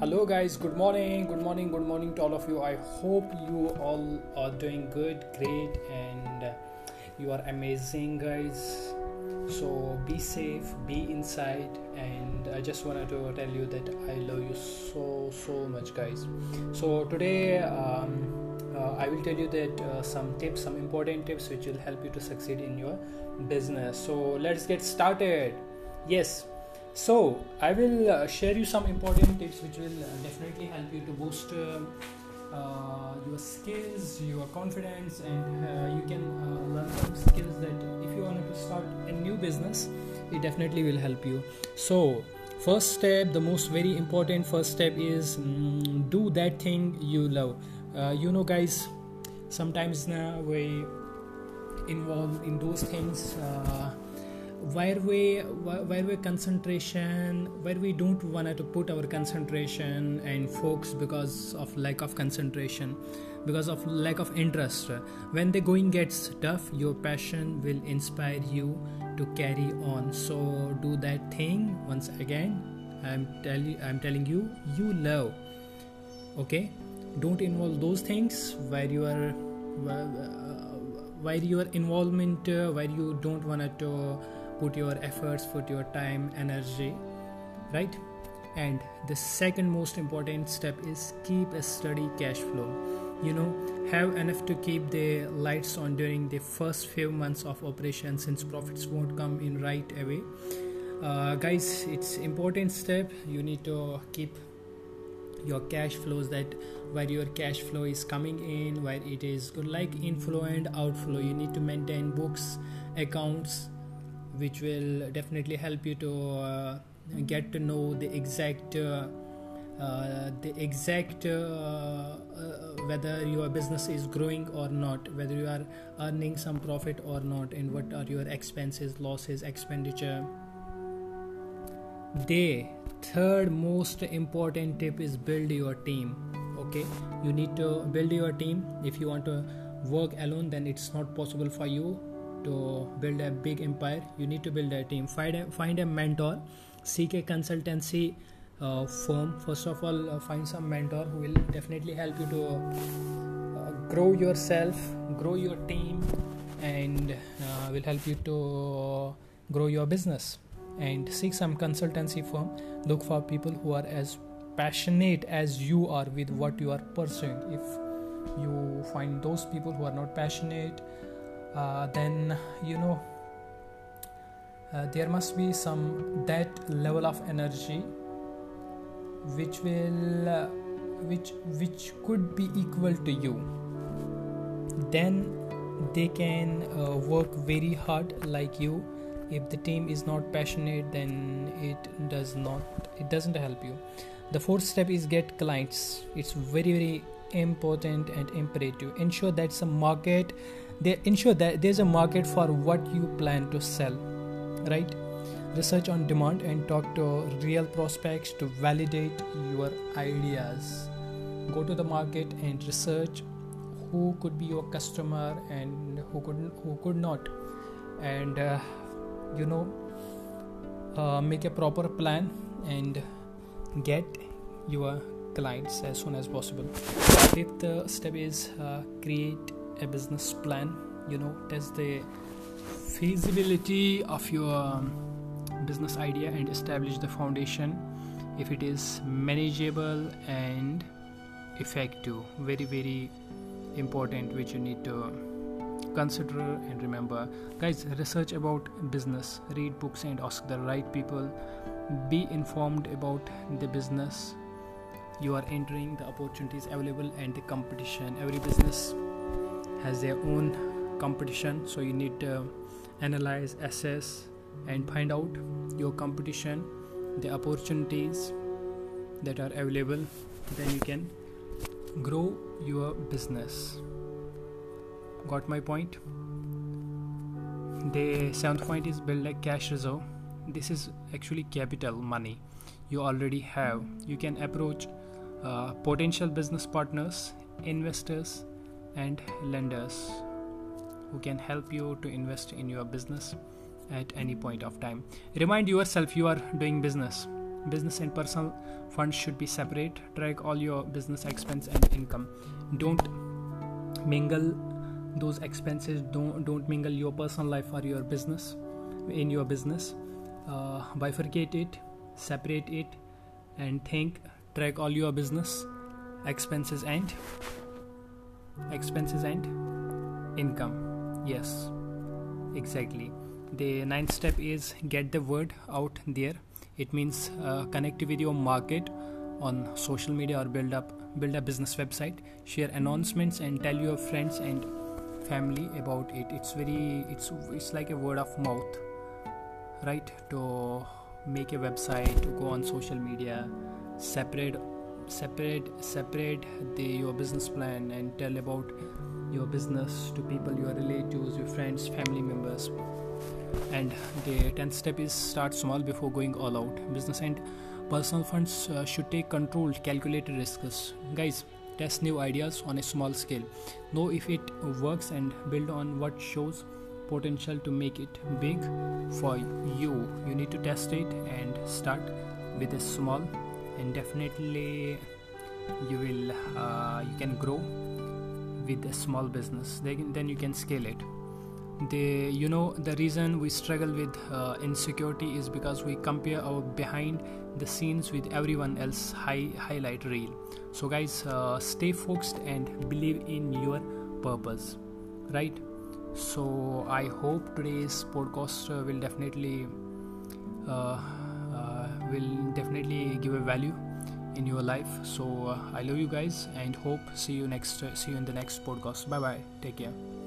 Hello, guys. Good morning. Good morning. Good morning to all of you. I hope you all are doing good, great, and you are amazing, guys. So be safe, be inside, and I just wanted to tell you that I love you so so much, guys. So today. Um, uh, I will tell you that uh, some tips, some important tips which will help you to succeed in your business. So let's get started. Yes, so I will uh, share you some important tips which will uh, definitely help you to boost uh, uh, your skills, your confidence, and you can learn some skills that if you want to start a new business, it definitely will help you. So first step, the most very important first step is mm, do that thing you love uh, you know guys sometimes now we involve in those things uh, where we where we concentration where we don't want to put our concentration and focus because of lack of concentration because of lack of interest. When the going gets tough your passion will inspire you to carry on. So do that thing once again. I'm telling i'm telling you you love okay? Don't involve those things where you are where your involvement uh, where you don't want to put your efforts put your time energy right? And the second most important step is keep a steady cash flow. You know have enough to keep the lights on during the first few months of operation since profits won't come in right away. Uh, guys it's important step. You need to keep your cash flows that where your cash flow is coming in where it is good like inflow and outflow. You need to maintain books accounts which will definitely help you to uh, get to know the exact uh, uh, the exact uh, uh, whether your business is growing or not whether you are earning some profit or not and what are your expenses losses expenditure. They third most important tip is build your team okay? You need to build your team. If you want to work alone then it's not possible for you to build a big empire. You need to build a team. Find a, find a mentor. Seek a consultancy uh, firm. First of all uh, find some mentor who will definitely help you to uh, grow yourself grow your team and uh, will help you to grow your business. And seek some consultancy firm. Look for people who are as passionate as you are with what you are pursuing. If you find those people who are not passionate uh, then you know uh, there must be some that level of energy which will uh, which which could be equal to you. Then they can uh, work very hard like you. If the team is not passionate then it does not it doesn't help you. The fourth step is get clients. It's very very important and imperative. Ensure that some market they ensure that there's a market for what you plan to sell right? Research on demand and talk to real prospects to validate your ideas. Go to the market and research who could be your customer and who could who could not. And uh, you know uh, make a proper plan and get your clients as soon as possible. Fifth step is uh, create a business plan you know test the feasibility of your um, business idea and establish the foundation. If it is manageable and effective very very important which you need to consider and remember. Guys research about business read books and ask the right people. Be informed about the business. You are entering the opportunities available and the competition. Every business has their own competition. So you need to analyze assess and find out your competition the opportunities that are available. Then you can grow your business. Got my point? The seventh point is build a cash reserve. This is actually capital money you already have. You can approach uh, potential business partners investors and lenders who can help you to invest in your business at any point of time. Remind yourself you are doing business. Business and personal funds should be separate. Track all your business expense and income. Don't mingle those expenses. Don't don't mingle your personal life or your business in your business. Uh, bifurcate it separate it and think track all your business expenses and expenses and income. Yes exactly. The ninth step is get the word out there. It means uh, connect with your market on social media or build up build a business website share announcements and tell your friends and family about it. It's very it's it's like a word of mouth right? To make a website to go on social media separate separate separate the your business plan and tell about your business to people your relatives your friends family members. And the 10th step is start small before going all out. Business and personal funds uh, should take controlled calculated risks. Guys test new ideas on a small scale. Know if it works and build on what shows potential to make it big for you. You need to test it and start with a small and definitely you will uh, you can grow with a small business. Then, then you can scale it. The you know the reason we struggle with uh, insecurity is because we compare our behind the scenes with everyone else high highlight reel. So guys uh, stay focused and believe in your purpose right? So i hope today's podcast will definitely uh, will definitely give a value in your life. So uh, i love you guys and hope see you next see you in the next podcast. Bye bye take care